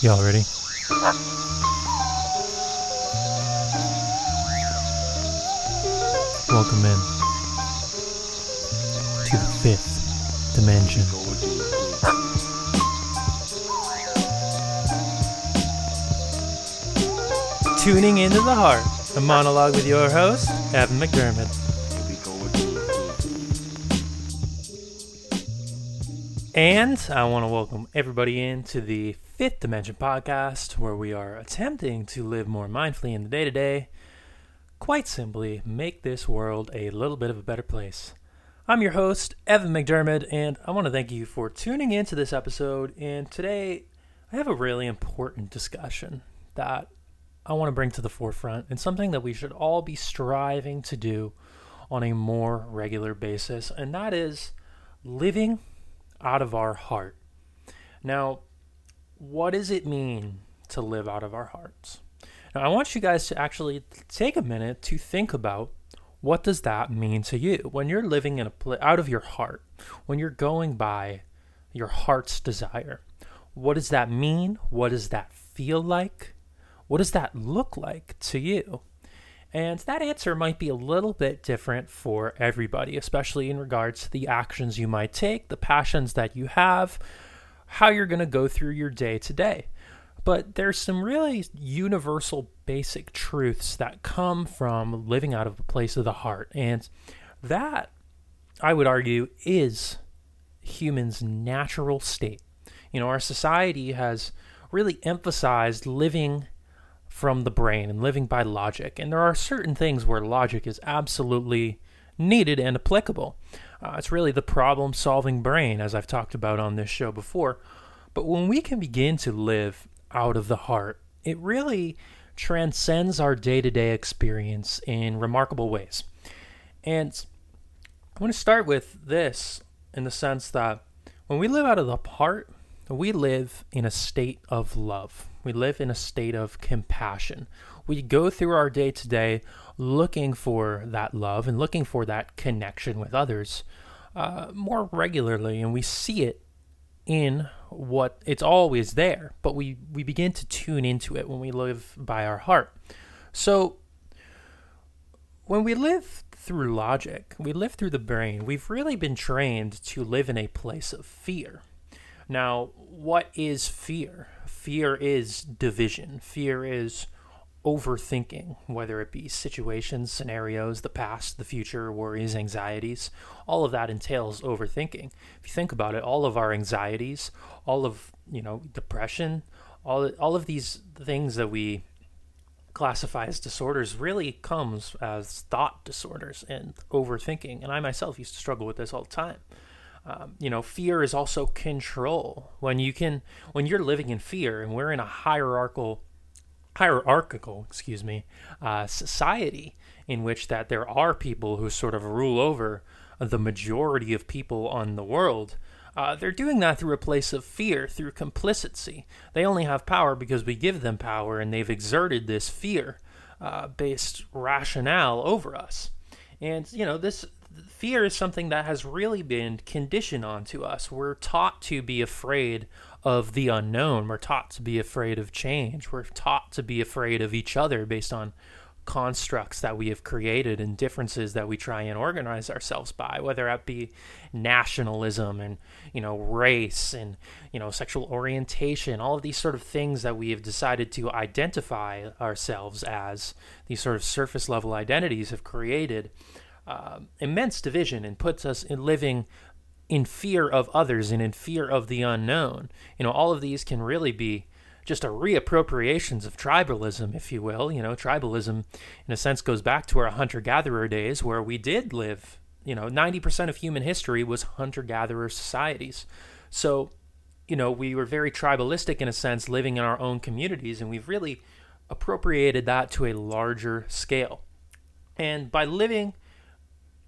Y'all ready? Welcome in to the fifth dimension. Tuning into the heart, a monologue with your host, Evan McDermott. And I want to welcome everybody into the Fifth Dimension podcast, where we are attempting to live more mindfully in the day to day. Quite simply, make this world a little bit of a better place. I'm your host, Evan McDermott, and I want to thank you for tuning into this episode. And today, I have a really important discussion that I want to bring to the forefront and something that we should all be striving to do on a more regular basis, and that is living out of our heart. Now, what does it mean to live out of our hearts? Now, I want you guys to actually take a minute to think about what does that mean to you when you're living in a pl- out of your heart, when you're going by your heart's desire. What does that mean? What does that feel like? What does that look like to you? And that answer might be a little bit different for everybody, especially in regards to the actions you might take, the passions that you have, how you're going to go through your day today. But there's some really universal basic truths that come from living out of a place of the heart. And that, I would argue, is humans' natural state. You know, our society has really emphasized living from the brain and living by logic. And there are certain things where logic is absolutely needed and applicable. Uh, it's really the problem solving brain, as I've talked about on this show before. But when we can begin to live out of the heart, it really transcends our day to day experience in remarkable ways. And I want to start with this in the sense that when we live out of the heart, we live in a state of love. We live in a state of compassion. We go through our day to day looking for that love and looking for that connection with others uh, more regularly, and we see it in what it's always there, but we, we begin to tune into it when we live by our heart. So, when we live through logic, we live through the brain, we've really been trained to live in a place of fear. Now, what is fear? Fear is division. Fear is overthinking, whether it be situations, scenarios, the past, the future, worries, anxieties. All of that entails overthinking. If you think about it, all of our anxieties, all of, you know, depression, all all of these things that we classify as disorders really comes as thought disorders and overthinking. And I myself used to struggle with this all the time. Um, you know, fear is also control. When you can, when you're living in fear, and we're in a hierarchical, hierarchical, excuse me, uh, society in which that there are people who sort of rule over the majority of people on the world. Uh, they're doing that through a place of fear, through complicity. They only have power because we give them power, and they've exerted this fear-based uh, rationale over us. And you know, this fear is something that has really been conditioned onto us. We're taught to be afraid of the unknown. We're taught to be afraid of change. We're taught to be afraid of each other based on constructs that we have created and differences that we try and organize ourselves by whether that be nationalism and you know race and you know sexual orientation all of these sort of things that we have decided to identify ourselves as these sort of surface level identities have created uh, immense division and puts us in living in fear of others and in fear of the unknown. You know, all of these can really be just a reappropriations of tribalism, if you will. You know, tribalism, in a sense, goes back to our hunter gatherer days where we did live. You know, 90% of human history was hunter gatherer societies. So, you know, we were very tribalistic in a sense, living in our own communities, and we've really appropriated that to a larger scale. And by living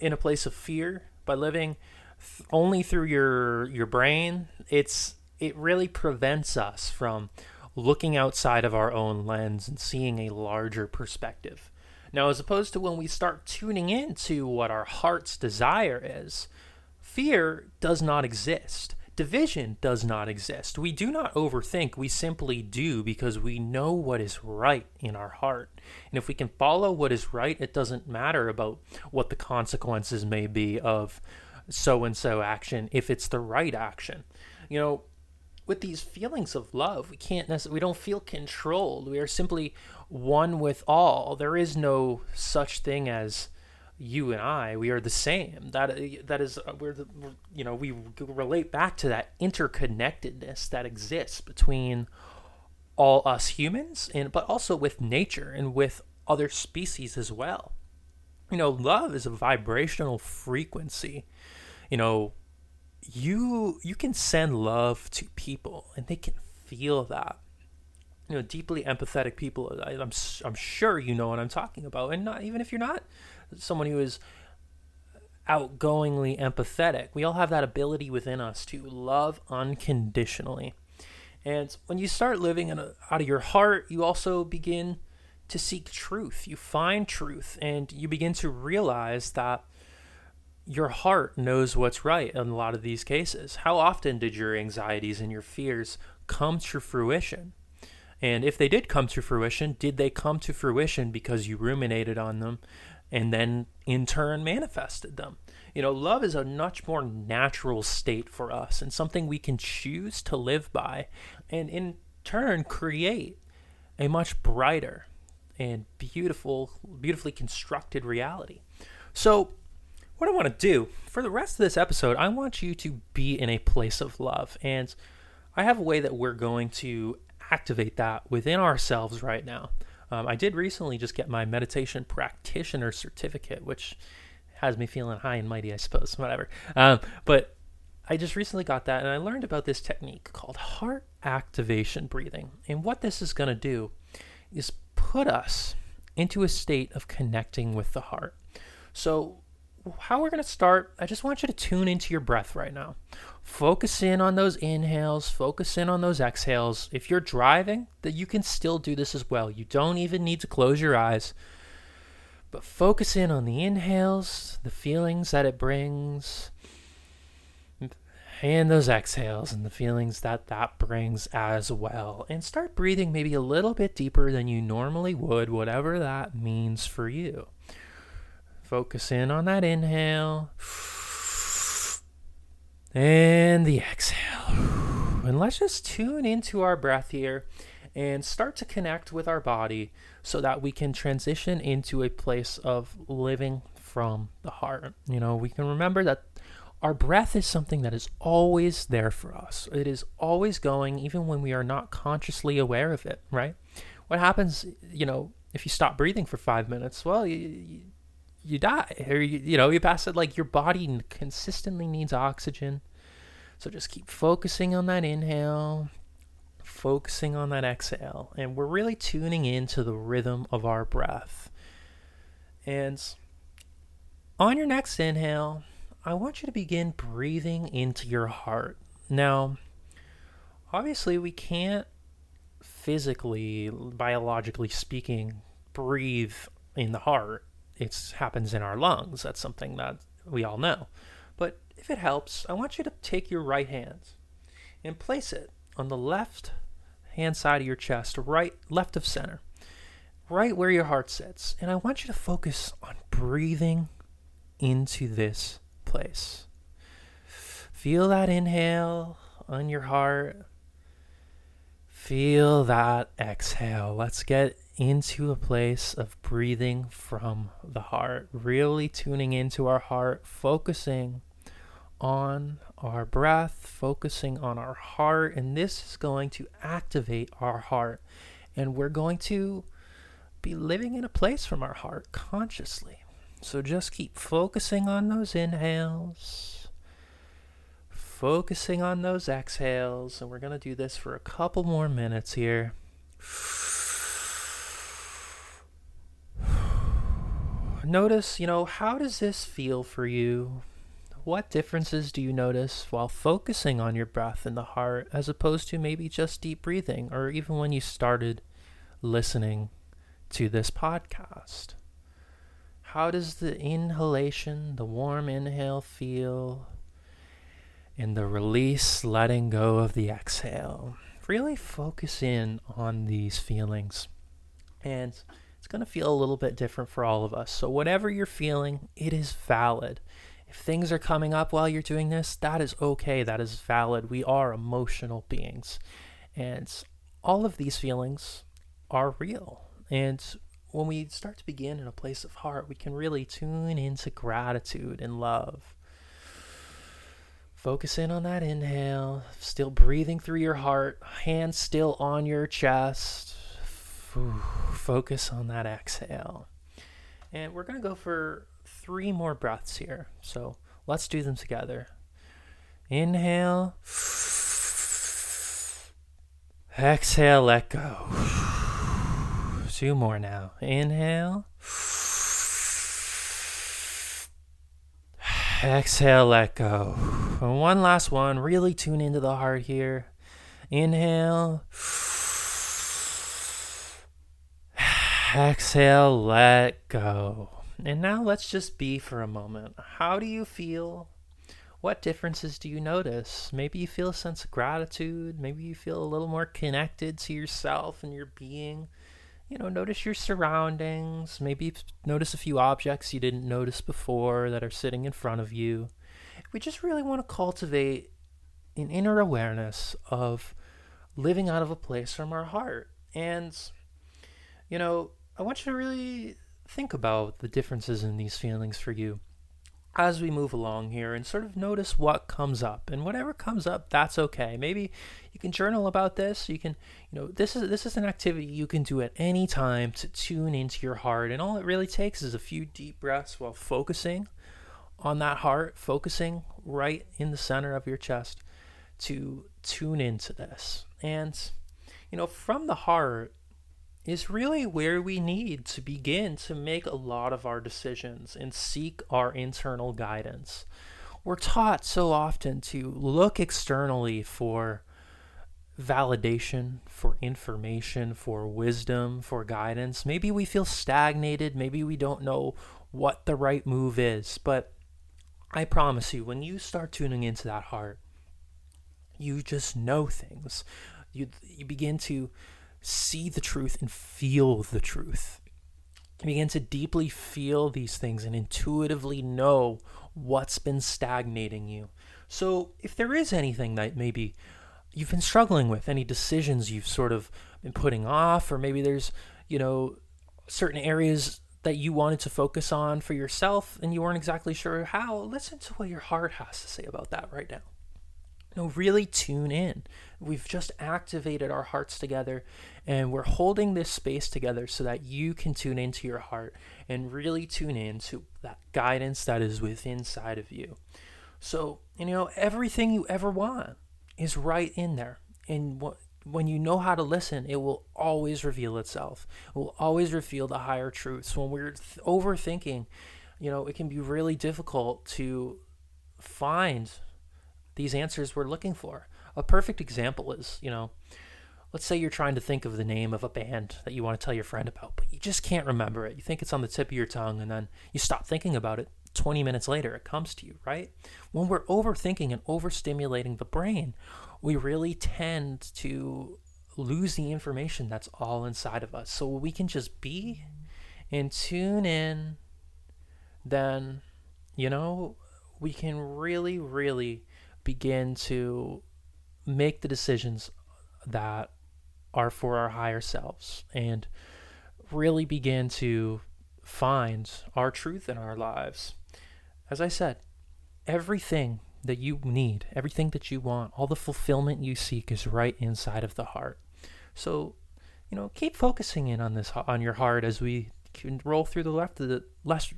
in a place of fear by living th- only through your your brain it's it really prevents us from looking outside of our own lens and seeing a larger perspective now as opposed to when we start tuning into what our heart's desire is fear does not exist Division does not exist. We do not overthink, we simply do because we know what is right in our heart. And if we can follow what is right, it doesn't matter about what the consequences may be of so and so action if it's the right action. You know, with these feelings of love, we can't necessarily, we don't feel controlled. We are simply one with all. There is no such thing as you and I, we are the same. That that is uh, we're the, you know we relate back to that interconnectedness that exists between all us humans and but also with nature and with other species as well. You know, love is a vibrational frequency. You know, you you can send love to people and they can feel that. You know deeply empathetic people I, I'm, I'm sure you know what i'm talking about. And not even if you're not someone who is outgoingly empathetic we all have that ability within us to love unconditionally. And when you start living a, out of your heart you also begin to seek truth. You find truth and you begin to realize that your heart knows what's right in a lot of these cases. How often did your anxieties and your fears come to fruition? And if they did come to fruition, did they come to fruition because you ruminated on them and then in turn manifested them? You know, love is a much more natural state for us and something we can choose to live by and in turn create a much brighter and beautiful, beautifully constructed reality. So, what I want to do for the rest of this episode, I want you to be in a place of love. And I have a way that we're going to activate that within ourselves right now. Um, I did recently just get my meditation practitioner certificate, which has me feeling high and mighty, I suppose, whatever. Um, but I just recently got that and I learned about this technique called heart activation breathing. And what this is going to do is put us into a state of connecting with the heart. So, how we're going to start, I just want you to tune into your breath right now. Focus in on those inhales, focus in on those exhales. If you're driving, that you can still do this as well. You don't even need to close your eyes. But focus in on the inhales, the feelings that it brings, and those exhales and the feelings that that brings as well. And start breathing maybe a little bit deeper than you normally would, whatever that means for you. Focus in on that inhale. And the exhale. And let's just tune into our breath here and start to connect with our body so that we can transition into a place of living from the heart. You know, we can remember that our breath is something that is always there for us. It is always going, even when we are not consciously aware of it, right? What happens, you know, if you stop breathing for five minutes? Well, you, you, die or you, you know you pass it. Like your body consistently needs oxygen. So just keep focusing on that inhale focusing on that exhale and we're really tuning into the rhythm of our breath. And on your next inhale i want you to begin breathing into your heart. Now obviously we can't physically biologically speaking breathe in the heart it happens in our lungs. That's something that we all know. But if it helps, I want you to take your right hand and place it on the left hand side of your chest, right left of center, right where your heart sits. And I want you to focus on breathing into this place. Feel that inhale on your heart. Feel that exhale. Let's get into a place of breathing from the heart, really tuning into our heart, focusing on our breath, focusing on our heart, and this is going to activate our heart. And we're going to be living in a place from our heart consciously. So just keep focusing on those inhales, focusing on those exhales, and we're going to do this for a couple more minutes here. Notice, you know, how does this feel for you? What differences do you notice while focusing on your breath and the heart as opposed to maybe just deep breathing or even when you started listening to this podcast? How does the inhalation, the warm inhale feel? and the release, letting go of the exhale. Really focus in on these feelings. And going to feel a little bit different for all of us. So, whatever you're feeling, it is valid. If things are coming up while you're doing this, that is okay. That is valid. We are emotional beings. And all of these feelings are real. And when we start to begin in a place of heart, we can really tune into gratitude and love. Focus in on that inhale, still breathing through your heart, hands still on your chest. Focus on that exhale. And we're going to go for three more breaths here. So let's do them together. Inhale. Exhale, let go. Two more now. Inhale. Exhale, let go. And one last one. Really tune into the heart here. Inhale. Exhale, let go. And now let's just be for a moment. How do you feel? What differences do you notice? Maybe you feel a sense of gratitude. Maybe you feel a little more connected to yourself and your being you know, notice your surroundings. Maybe notice a few objects you didn't notice before that are sitting in front of you. We just really want to cultivate an inner awareness of living out of a place from our heart. And, you know, I want you to really think about the differences in these feelings for you as we move along here and sort of notice what comes up. And whatever comes up that's okay. Maybe you can journal about this. You can you know this is this is an activity you can do at any time to tune into your heart. And all it really takes is a few deep breaths while focusing on that heart focusing right in the center of your chest to tune into this. And you know from the heart is really where we need to begin to make a lot of our decisions and seek our internal guidance. We're taught so often to look externally for validation, for information, for wisdom, for guidance. Maybe we feel stagnated, maybe we don't know what the right move is, but I promise you, when you start tuning into that heart, you just know things. You you begin to see the truth and feel the truth. Begin to deeply feel these things and intuitively know what's been stagnating you. So, if there is anything that maybe you've been struggling with, any decisions you've sort of been putting off, or maybe there's, you know, certain areas that you wanted to focus on for yourself and you weren't exactly sure how, listen to what your heart has to say about that right now. No, really tune in. We've just activated our hearts together and we're holding this space together so that you can tune into your heart and really tune in to that guidance that is within inside of you. So, you know, everything you ever want is right in there. And what when you know how to listen, it will always reveal itself. It will always reveal the higher truths. When we're th- overthinking, you know, it can be really difficult to find these answers we're looking for. A perfect example is, you know, let's say you're trying to think of the name of a band that you want to tell your friend about, but you just can't remember it. You think it's on the tip of your tongue, and then you stop thinking about it. 20 minutes later, it comes to you, right? When we're overthinking and overstimulating the brain, we really tend to lose the information that's all inside of us. So we can just be and tune in, then, you know, we can really, really begin to make the decisions that are for our higher selves and really begin to find our truth in our lives. As I said, everything that you need, everything that you want, all the fulfillment you seek is right inside of the heart. So, you know, keep focusing in on this on your heart as we can roll through the left of the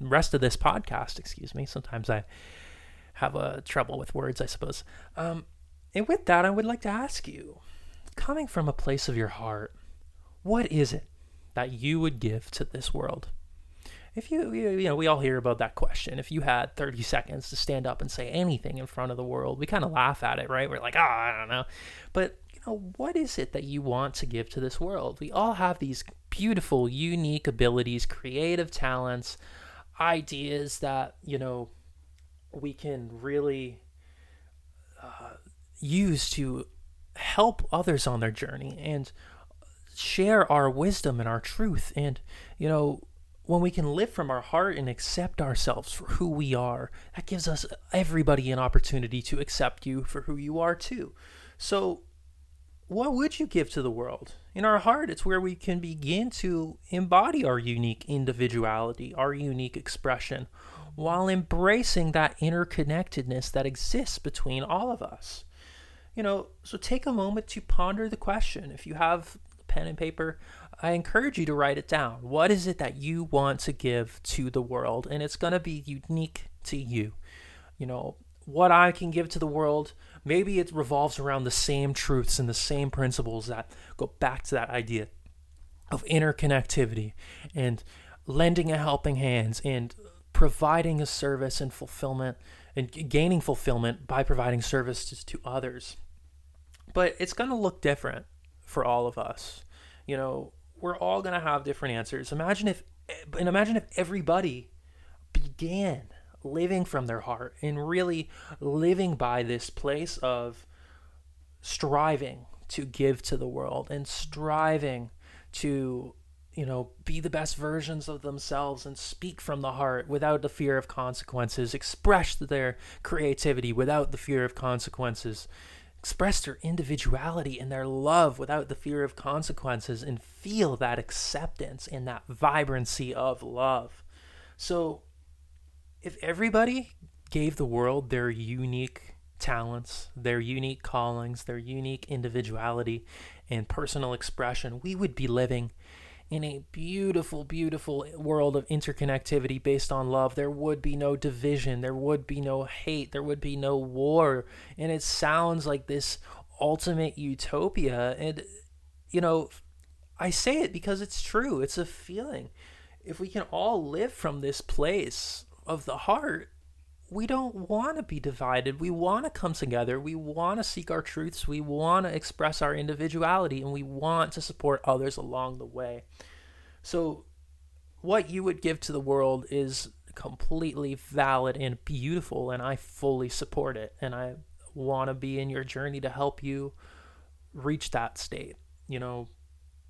rest of this podcast. Excuse me. Sometimes I have a trouble with words, I suppose. Um, and with that, I would like to ask you, coming from a place of your heart, what is it that you would give to this world? If you, you know, we all hear about that question. If you had 30 seconds to stand up and say anything in front of the world, we kind of laugh at it, right? We're like, oh, I don't know. But, you know, what is it that you want to give to this world? We all have these beautiful, unique abilities, creative talents, ideas that, you know, we can really use to help others on their journey and share our wisdom and our truth. And, you know, when we can live from our heart and accept ourselves for who we are, that gives us everybody an opportunity to accept you for who you are too. So, what would you give to the world? In our heart, it's where we can begin to embody our unique individuality, our unique expression, while embracing that interconnectedness that exists between all of us. You know, so take a moment to ponder the question. If you have pen and paper, I encourage you to write it down. What is it that you want to give to the world? And it's going to be unique to you. You know, what I can give to the world, maybe it revolves around the same truths and the same principles that go back to that idea of interconnectivity and lending a helping hand and providing a service and fulfillment and gaining fulfillment by providing services to others. But it's going to look different for all of us. You know, we're all going to have different answers. Imagine if and imagine if everybody began living from their heart and really living by this place of striving to give to the world and striving to you know, be the best versions of themselves and speak from the heart without the fear of consequences, express their creativity without the fear of consequences, express their individuality and their love without the fear of consequences, and feel that acceptance and that vibrancy of love. So, if everybody gave the world their unique talents, their unique callings, their unique individuality, and personal expression, we would be living in a beautiful, beautiful world of interconnectivity based on love, there would be no division, there would be no hate, there would be no war. And it sounds like this ultimate utopia. And, you know, I say it because it's true, it's a feeling. If we can all live from this place of the heart, we don't want to be divided. We want to come together. We want to seek our truths. We want to express our individuality and we want to support others along the way. So, what you would give to the world is completely valid and beautiful, and I fully support it. And I want to be in your journey to help you reach that state. You know,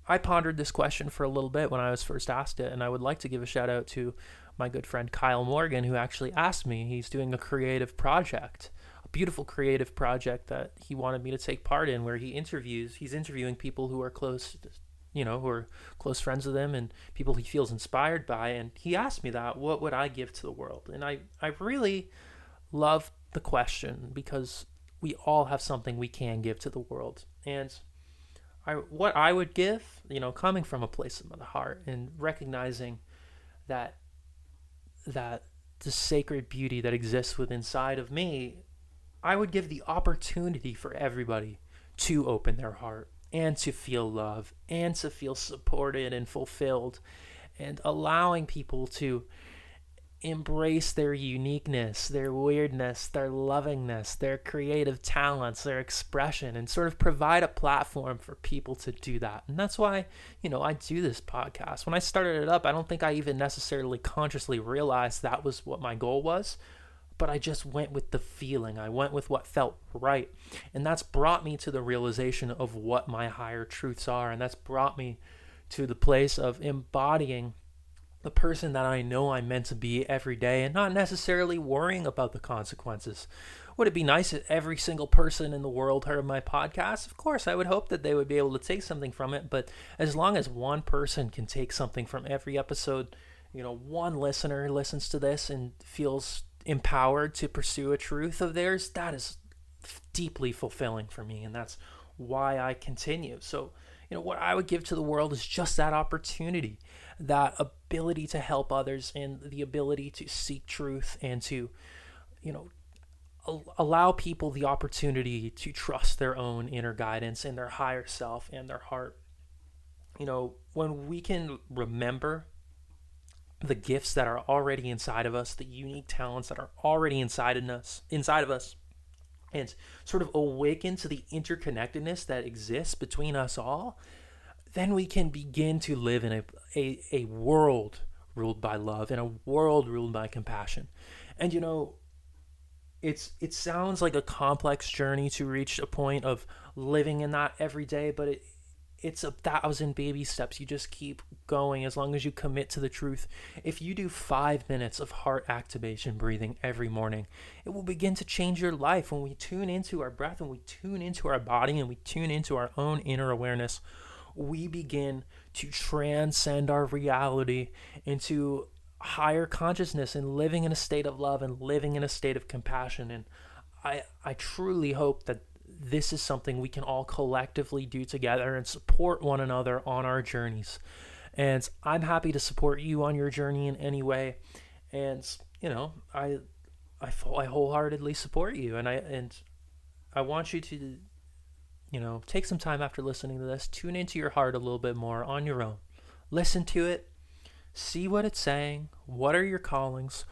I pondered this question for a little bit when I was first asked it, and I would like to give a shout out to my good friend Kyle Morgan, who actually asked me. He's doing a creative project, a beautiful creative project that he wanted me to take part in, where he interviews. He's interviewing people who are close, you know, who are close friends with him and people he feels inspired by. And he asked me that, what would I give to the world? And I, I really love the question because we all have something we can give to the world. And I, what I would give, you know, coming from a place of the heart and recognizing that that the sacred beauty that exists within inside of me, I would give the opportunity for everybody to open their heart and to feel love and to feel supported and fulfilled and allowing people to embrace their uniqueness, their weirdness, their lovingness, their creative talents, their expression, and sort of provide a platform for people to do that. And that's why, you know, I do this podcast. When I started it up, I don't think I even necessarily consciously realized that was what my goal was. But I just went with the feeling. I went with what felt right. And that's brought me to the realization of what my higher truths are. And that's brought me to the place of embodying the person that I know I'm meant to be every day and not necessarily worrying about the consequences. Would it be nice if every single person in the world heard my podcast? Of course, I would hope that they would be able to take something from it, but as long as one person can take something from every episode, you know, one listener listens to this and feels empowered to pursue a truth of theirs, that is deeply fulfilling for me, and that's why I continue. So, you know, what I would give to the world is just that opportunity that ability to help others and the ability to seek truth and to, you know, allow people the opportunity to trust their own inner guidance and their higher self and their heart. You know, when we can remember the gifts that are already inside of us, the unique talents that are already inside in us, inside of us, and sort of awaken to the interconnectedness that exists between us all, then we can begin to live in a, a, a world ruled by love, and a world ruled by compassion. And you know, it's it sounds like a complex journey to reach a point of living in that every day, but it it's a thousand baby steps. You just keep going as long as you commit to the truth. If you do five minutes of heart activation breathing every morning, it will begin to change your life. When we tune into our breath and we tune into our body and we tune into our own inner awareness, we begin to transcend our reality into higher consciousness and living in a state of love and living in a state of compassion. And I, I truly hope that this is something we can all collectively do together and support one another on our journeys. And I'm happy to support you on your journey in any way. And you know, I I, I wholeheartedly support you, and I and I want you to, you know, take some time after listening to this, tune into your heart a little bit more on your own, listen to it, see what it's saying. What are your callings?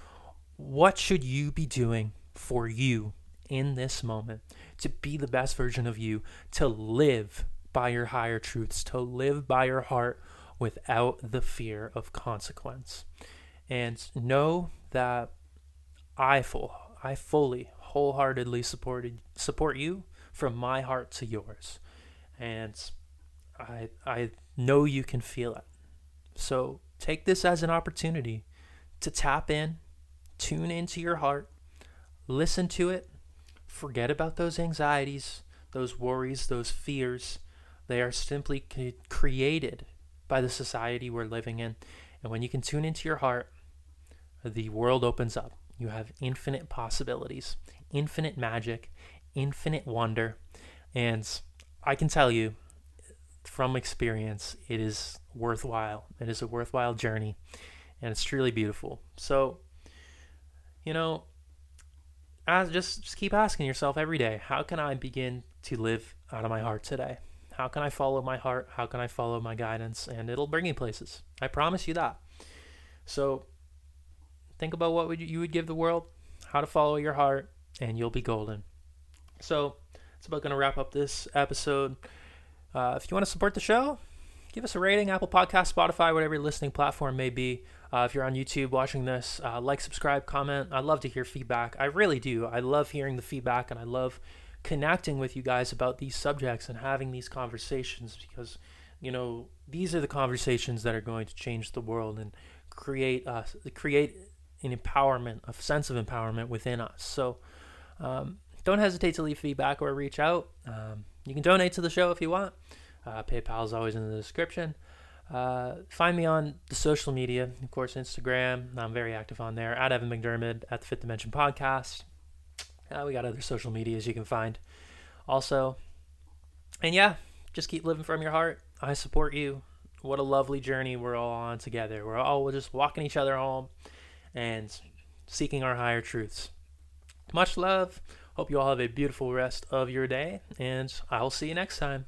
What should you be doing for you in this moment? to be the best version of you, to live by your higher truths, to live by your heart without the fear of consequence. And know that I full I fully wholeheartedly supported support you from my heart to yours. And I I know you can feel it. So take this as an opportunity to tap in, tune into your heart, listen to it, Forget about those anxieties, those worries, those fears. They are simply created by the society we're living in. And when you can tune into your heart, the world opens up. You have infinite possibilities, infinite magic, infinite wonder. And I can tell you from experience, it is worthwhile. It is a worthwhile journey, and it's truly beautiful. So, you know, as just, just keep asking yourself every day how can i begin to live out of my heart today how can i follow my heart how can i follow my guidance and it'll bring you places i promise you that so think about what would you would give the world how to follow your heart and you'll be golden so it's about going to wrap up this episode uh, if you want to support the show give us a rating apple podcast spotify whatever your listening platform may be uh, if you're on YouTube watching this, uh, like, subscribe, comment. I love to hear feedback. I really do. I love hearing the feedback and I love connecting with you guys about these subjects and having these conversations because, you know, these are the conversations that are going to change the world and create us, create an empowerment, a sense of empowerment within us. So, um, don't hesitate to leave feedback or reach out. Um, you can donate to the show if you want. Uh, PayPal is always in the description. Uh, find me on the social media, of course, Instagram. I'm very active on there at Evan McDermott at the Fifth Dimension Podcast. Uh, we got other social medias you can find also. And yeah, just keep living from your heart. I support you. What a lovely journey we're all on together. We're all just walking each other home and seeking our higher truths. Much love. Hope you all have a beautiful rest of your day, and I'll see you next time.